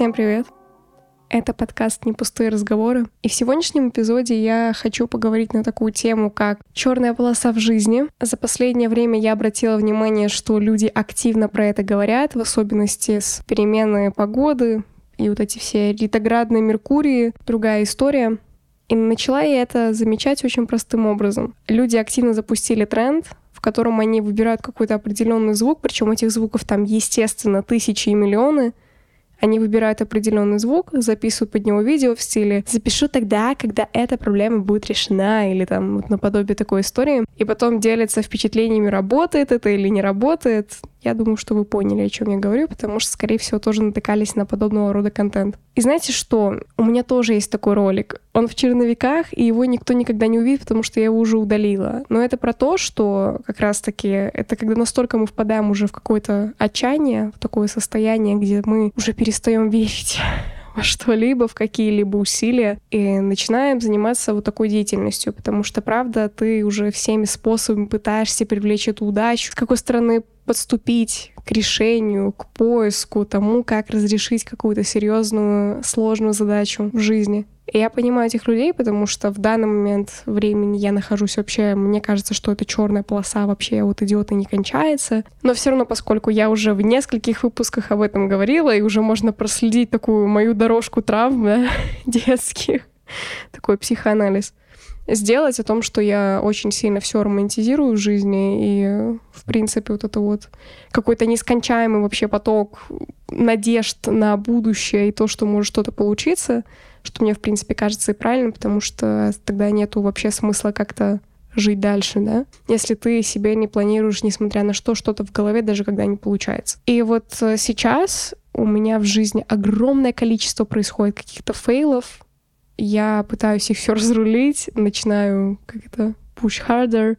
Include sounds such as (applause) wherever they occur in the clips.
Всем привет! Это подкаст «Не пустые разговоры». И в сегодняшнем эпизоде я хочу поговорить на такую тему, как черная полоса в жизни. За последнее время я обратила внимание, что люди активно про это говорят, в особенности с перемены погоды и вот эти все ретроградные Меркурии. Другая история. И начала я это замечать очень простым образом. Люди активно запустили тренд, в котором они выбирают какой-то определенный звук, причем этих звуков там, естественно, тысячи и миллионы — они выбирают определенный звук, записывают под него видео в стиле «запишу тогда, когда эта проблема будет решена» или там вот наподобие такой истории. И потом делятся впечатлениями, работает это или не работает. Я думаю, что вы поняли, о чем я говорю, потому что, скорее всего, тоже натыкались на подобного рода контент. И знаете что? У меня тоже есть такой ролик. Он в черновиках, и его никто никогда не увидит, потому что я его уже удалила. Но это про то, что как раз-таки это когда настолько мы впадаем уже в какое-то отчаяние, в такое состояние, где мы уже перестаем верить во (laughs) что-либо, в какие-либо усилия, и начинаем заниматься вот такой деятельностью, потому что, правда, ты уже всеми способами пытаешься привлечь эту удачу. С какой стороны подступить к решению, к поиску, тому, как разрешить какую-то серьезную, сложную задачу в жизни. И я понимаю этих людей, потому что в данный момент времени я нахожусь вообще, мне кажется, что эта черная полоса вообще вот идиота не кончается. Но все равно, поскольку я уже в нескольких выпусках об этом говорила, и уже можно проследить такую мою дорожку травм, да, (laughs) детских, такой психоанализ, сделать о том, что я очень сильно все романтизирую в жизни, и, в принципе, вот это вот какой-то нескончаемый вообще поток надежд на будущее и то, что может что-то получиться, что мне, в принципе, кажется и правильно, потому что тогда нету вообще смысла как-то жить дальше, да, если ты себе не планируешь, несмотря на что, что-то в голове, даже когда не получается. И вот э, сейчас у меня в жизни огромное количество происходит каких-то фейлов, я пытаюсь их все разрулить, начинаю как это push harder,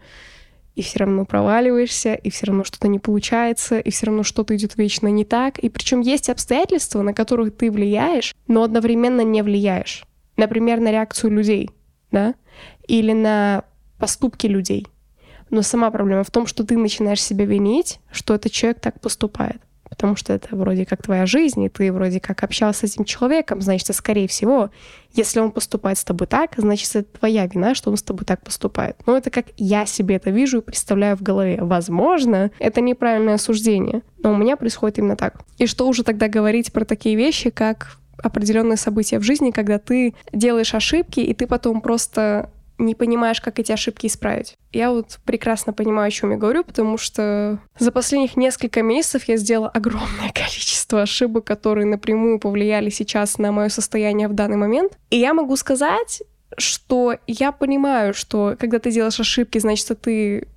и все равно проваливаешься, и все равно что-то не получается, и все равно что-то идет вечно не так. И причем есть обстоятельства, на которых ты влияешь, но одновременно не влияешь. Например, на реакцию людей, да, или на поступки людей. Но сама проблема в том, что ты начинаешь себя винить, что этот человек так поступает потому что это вроде как твоя жизнь, и ты вроде как общался с этим человеком, значит, скорее всего, если он поступает с тобой так, значит, это твоя вина, что он с тобой так поступает. Но это как я себе это вижу и представляю в голове. Возможно, это неправильное осуждение, но у меня происходит именно так. И что уже тогда говорить про такие вещи, как определенные события в жизни, когда ты делаешь ошибки, и ты потом просто не понимаешь, как эти ошибки исправить. Я вот прекрасно понимаю, о чем я говорю, потому что за последних несколько месяцев я сделала огромное (laughs) количество ошибок, которые напрямую повлияли сейчас на мое состояние в данный момент. И я могу сказать, что я понимаю, что когда ты делаешь ошибки, значит, ты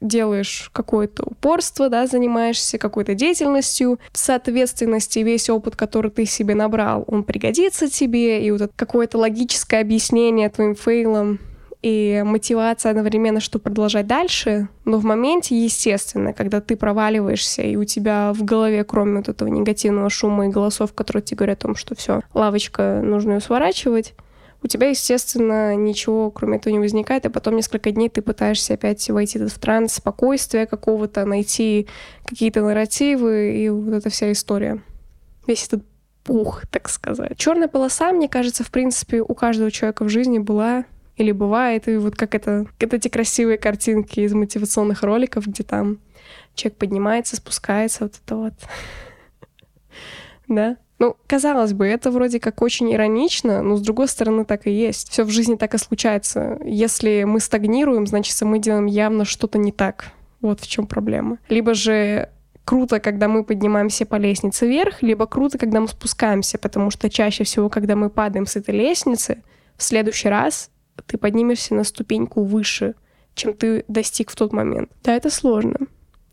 делаешь какое-то упорство, да, занимаешься какой-то деятельностью, в соответственности весь опыт, который ты себе набрал, он пригодится тебе, и вот какое-то логическое объяснение твоим фейлам и мотивация одновременно, что продолжать дальше, но в моменте, естественно, когда ты проваливаешься, и у тебя в голове, кроме вот этого негативного шума и голосов, которые тебе говорят о том, что все, лавочка, нужно ее сворачивать, у тебя, естественно, ничего кроме этого не возникает, и потом несколько дней ты пытаешься опять войти в транс спокойствия какого-то, найти какие-то нарративы, и вот эта вся история. Весь этот пух, так сказать. Черная полоса, мне кажется, в принципе, у каждого человека в жизни была или бывает, и вот как это, как эти красивые картинки из мотивационных роликов, где там человек поднимается, спускается, вот это вот. (laughs) Да? Ну, казалось бы, это вроде как очень иронично, но с другой стороны так и есть. Все в жизни так и случается. Если мы стагнируем, значит, мы делаем явно что-то не так. Вот в чем проблема. Либо же круто, когда мы поднимаемся по лестнице вверх, либо круто, когда мы спускаемся, потому что чаще всего, когда мы падаем с этой лестницы, в следующий раз ты поднимешься на ступеньку выше, чем ты достиг в тот момент. Да, это сложно.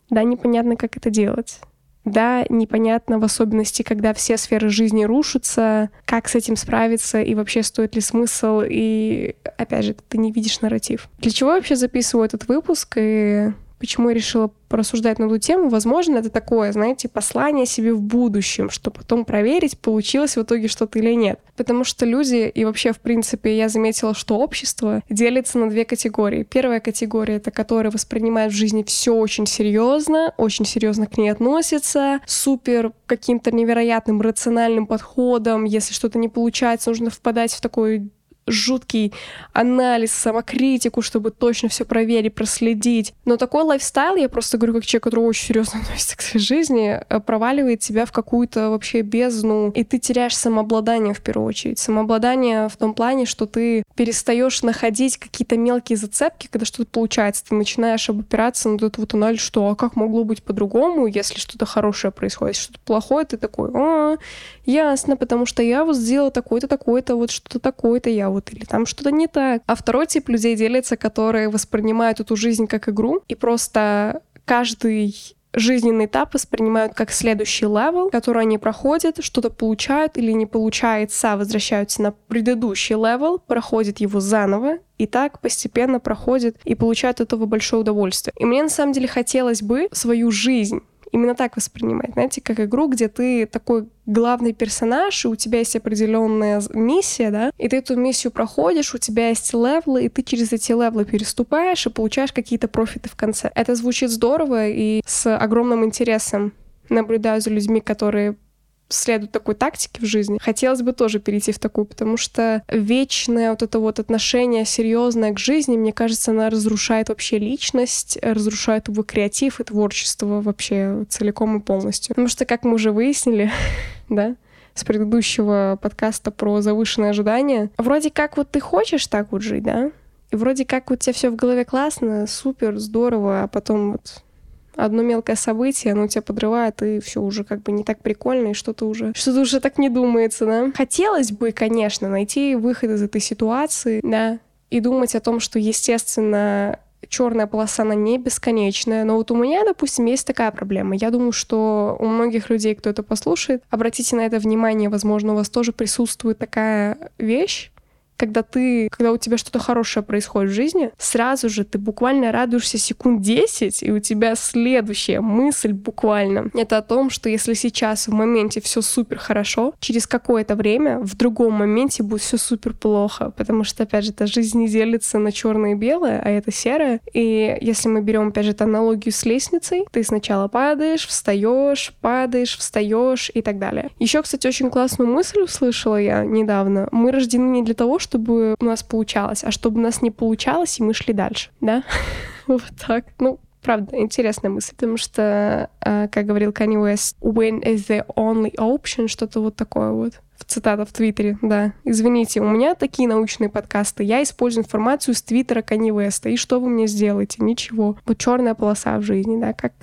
Да, непонятно, как это делать. Да, непонятно в особенности, когда все сферы жизни рушатся, как с этим справиться и вообще стоит ли смысл. И опять же, ты не видишь нарратив. Для чего я вообще записываю этот выпуск и почему я решила порассуждать на эту тему. Возможно, это такое, знаете, послание себе в будущем, что потом проверить, получилось в итоге что-то или нет. Потому что люди, и вообще, в принципе, я заметила, что общество делится на две категории. Первая категория — это которые воспринимают в жизни все очень серьезно, очень серьезно к ней относятся, супер каким-то невероятным рациональным подходом. Если что-то не получается, нужно впадать в такой жуткий анализ, самокритику, чтобы точно все проверить, проследить. Но такой лайфстайл, я просто говорю как человек, который очень серьезно (laughs) относится к своей жизни, э, проваливает тебя в какую-то вообще бездну, и ты теряешь самообладание в первую очередь. Самообладание в том плане, что ты перестаешь находить какие-то мелкие зацепки, когда что-то получается. Ты начинаешь опираться на этот вот анализ, что а как могло быть по-другому, если что-то хорошее происходит, что-то плохое, ты такой, а, ясно, потому что я вот сделала такое-то, такое-то, вот что-то такое-то, я вот, или там что-то не так. А второй тип людей делится, которые воспринимают эту жизнь как игру и просто каждый жизненный этап воспринимают как следующий level, который они проходят, что-то получают или не получается, возвращаются на предыдущий level, проходят его заново, и так постепенно проходят и получают от этого большое удовольствие. И мне на самом деле хотелось бы свою жизнь именно так воспринимать, знаете, как игру, где ты такой главный персонаж, и у тебя есть определенная миссия, да, и ты эту миссию проходишь, у тебя есть левлы, и ты через эти левлы переступаешь и получаешь какие-то профиты в конце. Это звучит здорово и с огромным интересом наблюдаю за людьми, которые следует такой тактике в жизни, хотелось бы тоже перейти в такую, потому что вечное вот это вот отношение серьезное к жизни, мне кажется, она разрушает вообще личность, разрушает его креатив и творчество вообще целиком и полностью. Потому что, как мы уже выяснили, (laughs) да, с предыдущего подкаста про завышенные ожидания, вроде как вот ты хочешь так вот жить, да, и вроде как у тебя все в голове классно, супер, здорово, а потом вот одно мелкое событие, оно тебя подрывает, и все уже как бы не так прикольно, и что-то уже, что-то уже так не думается, да. Хотелось бы, конечно, найти выход из этой ситуации, да, и думать о том, что, естественно, черная полоса, она не бесконечная. Но вот у меня, допустим, есть такая проблема. Я думаю, что у многих людей, кто это послушает, обратите на это внимание, возможно, у вас тоже присутствует такая вещь, когда ты, когда у тебя что-то хорошее происходит в жизни, сразу же ты буквально радуешься секунд 10, и у тебя следующая мысль буквально это о том, что если сейчас в моменте все супер хорошо, через какое-то время в другом моменте будет все супер плохо, потому что, опять же, эта жизнь не делится на черное и белое, а это серое. И если мы берем, опять же, эту аналогию с лестницей, ты сначала падаешь, встаешь, падаешь, встаешь и так далее. Еще, кстати, очень классную мысль услышала я недавно. Мы рождены не для того, чтобы у нас получалось, а чтобы у нас не получалось, и мы шли дальше, да? (laughs) вот так. Ну, правда, интересная мысль, потому что, а, как говорил Kanye West, when is the only option, что-то вот такое вот. В цитата в Твиттере, да. Извините, у меня такие научные подкасты. Я использую информацию с Твиттера Kanye West. И что вы мне сделаете? Ничего. Вот черная полоса в жизни, да, как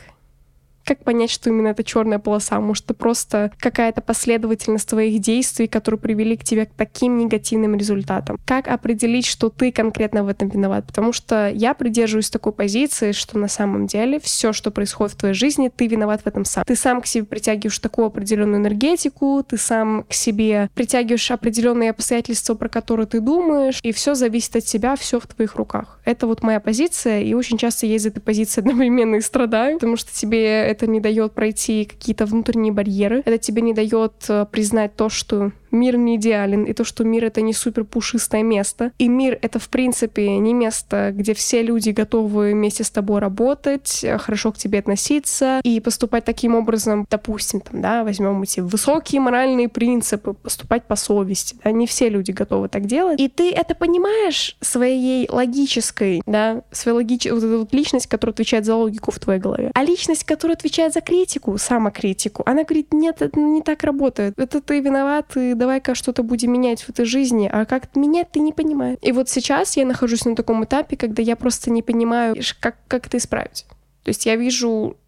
как понять, что именно это черная полоса? Может, это просто какая-то последовательность твоих действий, которые привели к тебе к таким негативным результатам? Как определить, что ты конкретно в этом виноват? Потому что я придерживаюсь такой позиции, что на самом деле все, что происходит в твоей жизни, ты виноват в этом сам. Ты сам к себе притягиваешь такую определенную энергетику, ты сам к себе притягиваешь определенные обстоятельства, про которые ты думаешь, и все зависит от тебя, все в твоих руках. Это вот моя позиция, и очень часто я из этой позиции (laughs) одновременно и страдаю, потому что тебе это не дает пройти какие-то внутренние барьеры, это тебе не дает э, признать то, что мир не идеален, и то, что мир — это не супер пушистое место. И мир — это, в принципе, не место, где все люди готовы вместе с тобой работать, хорошо к тебе относиться и поступать таким образом, допустим, там, да, возьмем эти высокие моральные принципы, поступать по совести, да, не все люди готовы так делать. И ты это понимаешь своей логической, да, своей логич... вот эта вот личность, которая отвечает за логику в твоей голове. А личность, которая отвечает за критику, самокритику, она говорит, нет, это не так работает. Это ты виноват, и давай-ка что-то будем менять в этой жизни, а как менять ты не понимаешь. И вот сейчас я нахожусь на таком этапе, когда я просто не понимаю, как, как это исправить. То есть я вижу,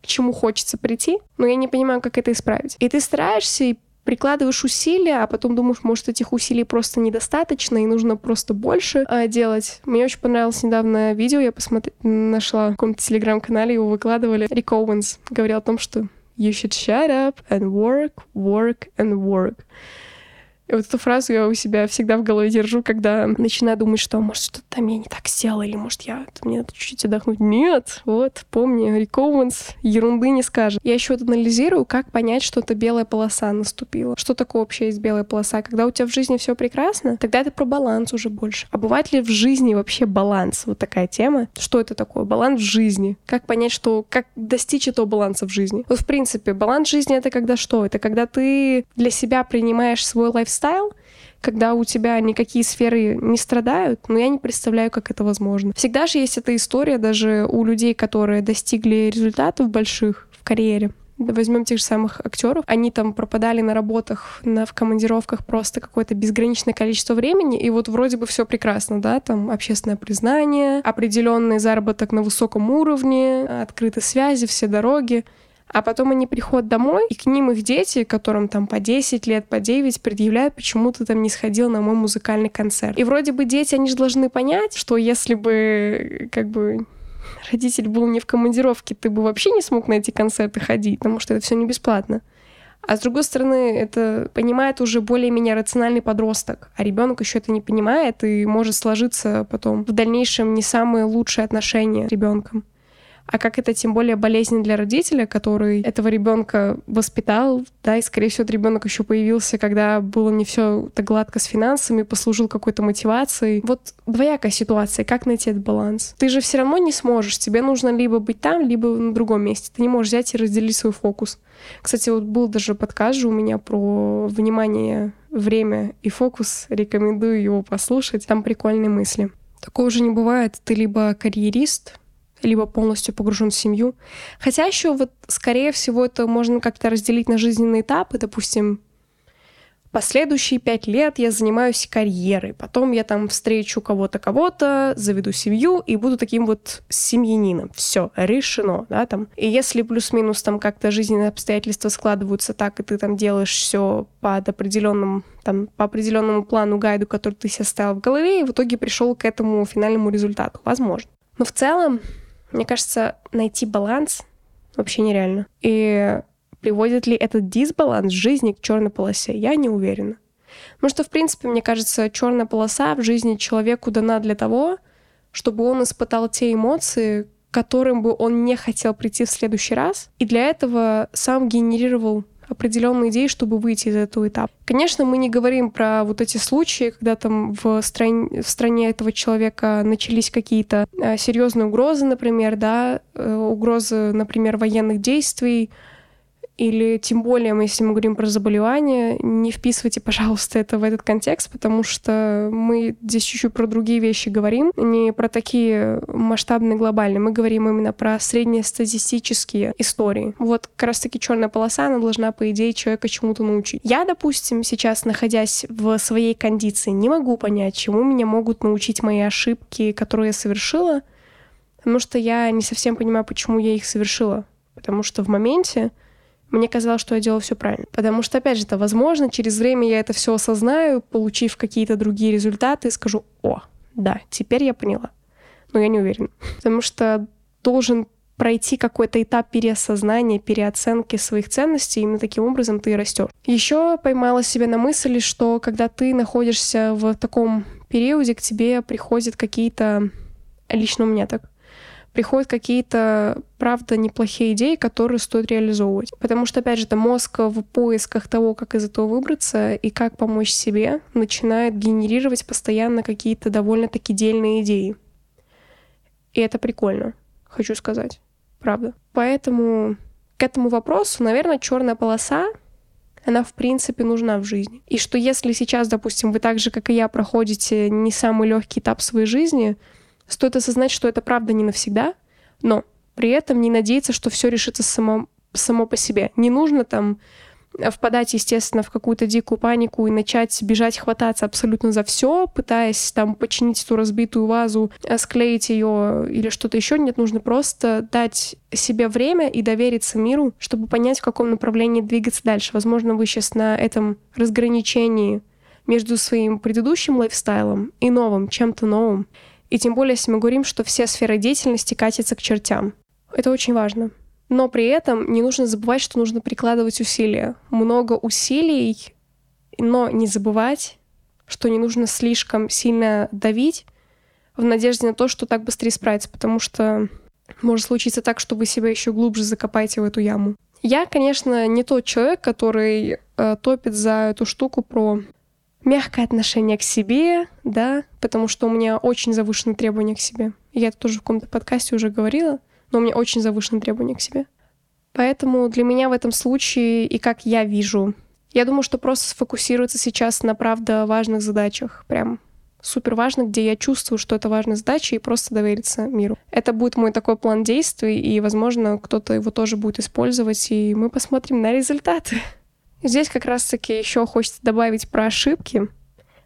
к чему хочется прийти, но я не понимаю, как это исправить. И ты стараешься и прикладываешь усилия, а потом думаешь, может, этих усилий просто недостаточно, и нужно просто больше э, делать. Мне очень понравилось недавно видео, я посмотр... нашла в каком-то телеграм-канале, его выкладывали. Рик Оуэнс говорил о том, что You should shut up and work, work and work. И вот эту фразу я у себя всегда в голове держу, когда начинаю думать, что может что-то там я не так сделала, или может я мне надо чуть-чуть отдохнуть. Нет, вот, помни, Рик ерунды не скажет. Я еще вот анализирую, как понять, что это белая полоса наступила. Что такое вообще есть белая полоса? Когда у тебя в жизни все прекрасно, тогда это про баланс уже больше. А бывает ли в жизни вообще баланс? Вот такая тема. Что это такое? Баланс в жизни. Как понять, что как достичь этого баланса в жизни? Вот в принципе, баланс жизни это когда что? Это когда ты для себя принимаешь свой lifestyle lifestyle, когда у тебя никакие сферы не страдают, но я не представляю, как это возможно. Всегда же есть эта история даже у людей, которые достигли результатов больших в карьере. Возьмем тех же самых актеров. Они там пропадали на работах, на, в командировках просто какое-то безграничное количество времени, и вот вроде бы все прекрасно, да, там общественное признание, определенный заработок на высоком уровне, открытые связи, все дороги. А потом они приходят домой, и к ним их дети, которым там по 10 лет, по 9, предъявляют, почему ты там не сходил на мой музыкальный концерт. И вроде бы дети, они же должны понять, что если бы как бы родитель был не в командировке, ты бы вообще не смог на эти концерты ходить, потому что это все не бесплатно. А с другой стороны, это понимает уже более-менее рациональный подросток, а ребенок еще это не понимает и может сложиться потом в дальнейшем не самые лучшие отношения с ребенком а как это тем более болезненно для родителя, который этого ребенка воспитал, да, и, скорее всего, ребенок еще появился, когда было не все так гладко с финансами, послужил какой-то мотивацией. Вот двоякая ситуация, как найти этот баланс? Ты же все равно не сможешь, тебе нужно либо быть там, либо на другом месте. Ты не можешь взять и разделить свой фокус. Кстати, вот был даже подкаст же у меня про внимание, время и фокус. Рекомендую его послушать. Там прикольные мысли. Такого же не бывает. Ты либо карьерист, либо полностью погружен в семью. Хотя еще вот, скорее всего, это можно как-то разделить на жизненные этапы. Допустим, последующие пять лет я занимаюсь карьерой, потом я там встречу кого-то, кого-то, заведу семью и буду таким вот семьянином. Все, решено, да, там. И если плюс-минус там как-то жизненные обстоятельства складываются так, и ты там делаешь все под определенным, там, по определенному плану, гайду, который ты себе ставил в голове, и в итоге пришел к этому финальному результату. Возможно. Но в целом, мне кажется, найти баланс вообще нереально. И приводит ли этот дисбаланс жизни к черной полосе, я не уверена. Потому что, в принципе, мне кажется, черная полоса в жизни человеку дана для того, чтобы он испытал те эмоции, которым бы он не хотел прийти в следующий раз, и для этого сам генерировал определенные идеи, чтобы выйти из этого этапа. Конечно, мы не говорим про вот эти случаи, когда там в стране, в стране этого человека начались какие-то э, серьезные угрозы, например, да, э, угрозы, например, военных действий, или тем более, если мы говорим про заболевания, не вписывайте, пожалуйста, это в этот контекст, потому что мы здесь чуть-чуть про другие вещи говорим, не про такие масштабные, глобальные. Мы говорим именно про среднестатистические истории. Вот как раз-таки черная полоса, она должна, по идее, человека чему-то научить. Я, допустим, сейчас, находясь в своей кондиции, не могу понять, чему меня могут научить мои ошибки, которые я совершила, потому что я не совсем понимаю, почему я их совершила. Потому что в моменте мне казалось, что я делала все правильно. Потому что, опять же, это возможно, через время я это все осознаю, получив какие-то другие результаты, скажу, о, да, теперь я поняла. Но я не уверена. Потому что должен пройти какой-то этап переосознания, переоценки своих ценностей, именно таким образом ты растешь. Еще поймала себя на мысли, что когда ты находишься в таком периоде, к тебе приходят какие-то, лично у меня так, приходят какие-то, правда, неплохие идеи, которые стоит реализовывать. Потому что, опять же, это мозг в поисках того, как из этого выбраться и как помочь себе, начинает генерировать постоянно какие-то довольно-таки дельные идеи. И это прикольно, хочу сказать. Правда. Поэтому к этому вопросу, наверное, черная полоса она в принципе нужна в жизни. И что если сейчас, допустим, вы так же, как и я, проходите не самый легкий этап своей жизни, Стоит осознать, что это правда не навсегда, но при этом не надеяться, что все решится само, само по себе. Не нужно там впадать, естественно, в какую-то дикую панику и начать бежать, хвататься абсолютно за все, пытаясь там починить эту разбитую вазу, э, склеить ее или что-то еще. Нет, нужно просто дать себе время и довериться миру, чтобы понять, в каком направлении двигаться дальше. Возможно, вы сейчас на этом разграничении между своим предыдущим лайфстайлом и новым, чем-то новым. И тем более, если мы говорим, что все сферы деятельности катятся к чертям. Это очень важно. Но при этом не нужно забывать, что нужно прикладывать усилия. Много усилий но не забывать, что не нужно слишком сильно давить в надежде на то, что так быстрее справиться, потому что может случиться так, что вы себя еще глубже закопаете в эту яму. Я, конечно, не тот человек, который э, топит за эту штуку про мягкое отношение к себе, да, потому что у меня очень завышенные требования к себе. Я это тоже в каком-то подкасте уже говорила, но у меня очень завышенные требования к себе. Поэтому для меня в этом случае, и как я вижу, я думаю, что просто сфокусироваться сейчас на правда важных задачах, прям супер важно, где я чувствую, что это важная задача, и просто довериться миру. Это будет мой такой план действий, и, возможно, кто-то его тоже будет использовать, и мы посмотрим на результаты. Здесь как раз-таки еще хочется добавить про ошибки,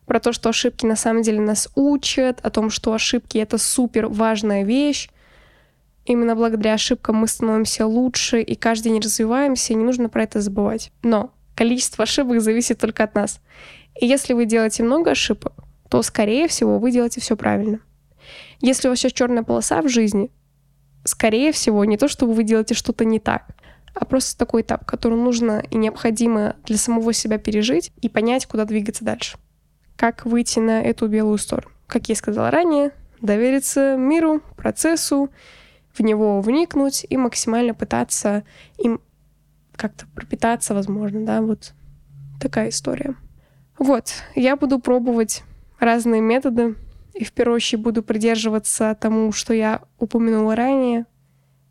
про то, что ошибки на самом деле нас учат, о том, что ошибки — это супер важная вещь. Именно благодаря ошибкам мы становимся лучше, и каждый день развиваемся, и не нужно про это забывать. Но количество ошибок зависит только от нас. И если вы делаете много ошибок, то, скорее всего, вы делаете все правильно. Если у вас сейчас черная полоса в жизни, скорее всего, не то, чтобы вы делаете что-то не так, а просто такой этап, который нужно и необходимо для самого себя пережить и понять, куда двигаться дальше. Как выйти на эту белую сторону. Как я сказала ранее, довериться миру, процессу, в него вникнуть и максимально пытаться им как-то пропитаться, возможно, да, вот такая история. Вот, я буду пробовать разные методы. И в первую очередь буду придерживаться тому, что я упомянула ранее,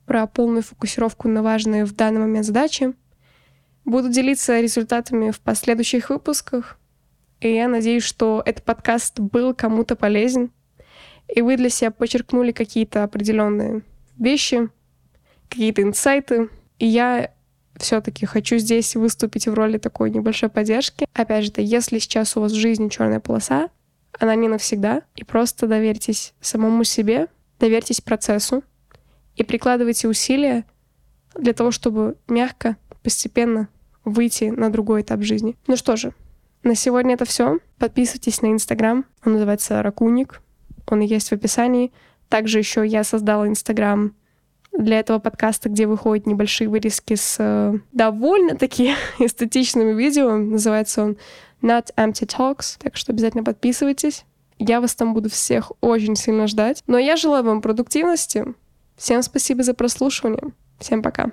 про полную фокусировку на важные в данный момент задачи. Буду делиться результатами в последующих выпусках. И я надеюсь, что этот подкаст был кому-то полезен. И вы для себя подчеркнули какие-то определенные вещи, какие-то инсайты. И я все-таки хочу здесь выступить в роли такой небольшой поддержки. Опять же, если сейчас у вас в жизни черная полоса, она не навсегда, и просто доверьтесь самому себе, доверьтесь процессу и прикладывайте усилия для того, чтобы мягко, постепенно выйти на другой этап жизни. Ну что же, на сегодня это все. Подписывайтесь на Инстаграм, он называется Ракуник, он есть в описании. Также еще я создала Инстаграм для этого подкаста, где выходят небольшие вырезки с э, довольно-таки (laughs) эстетичными видео. Называется он Not Empty Talks, так что обязательно подписывайтесь. Я вас там буду всех очень сильно ждать. Но я желаю вам продуктивности. Всем спасибо за прослушивание. Всем пока.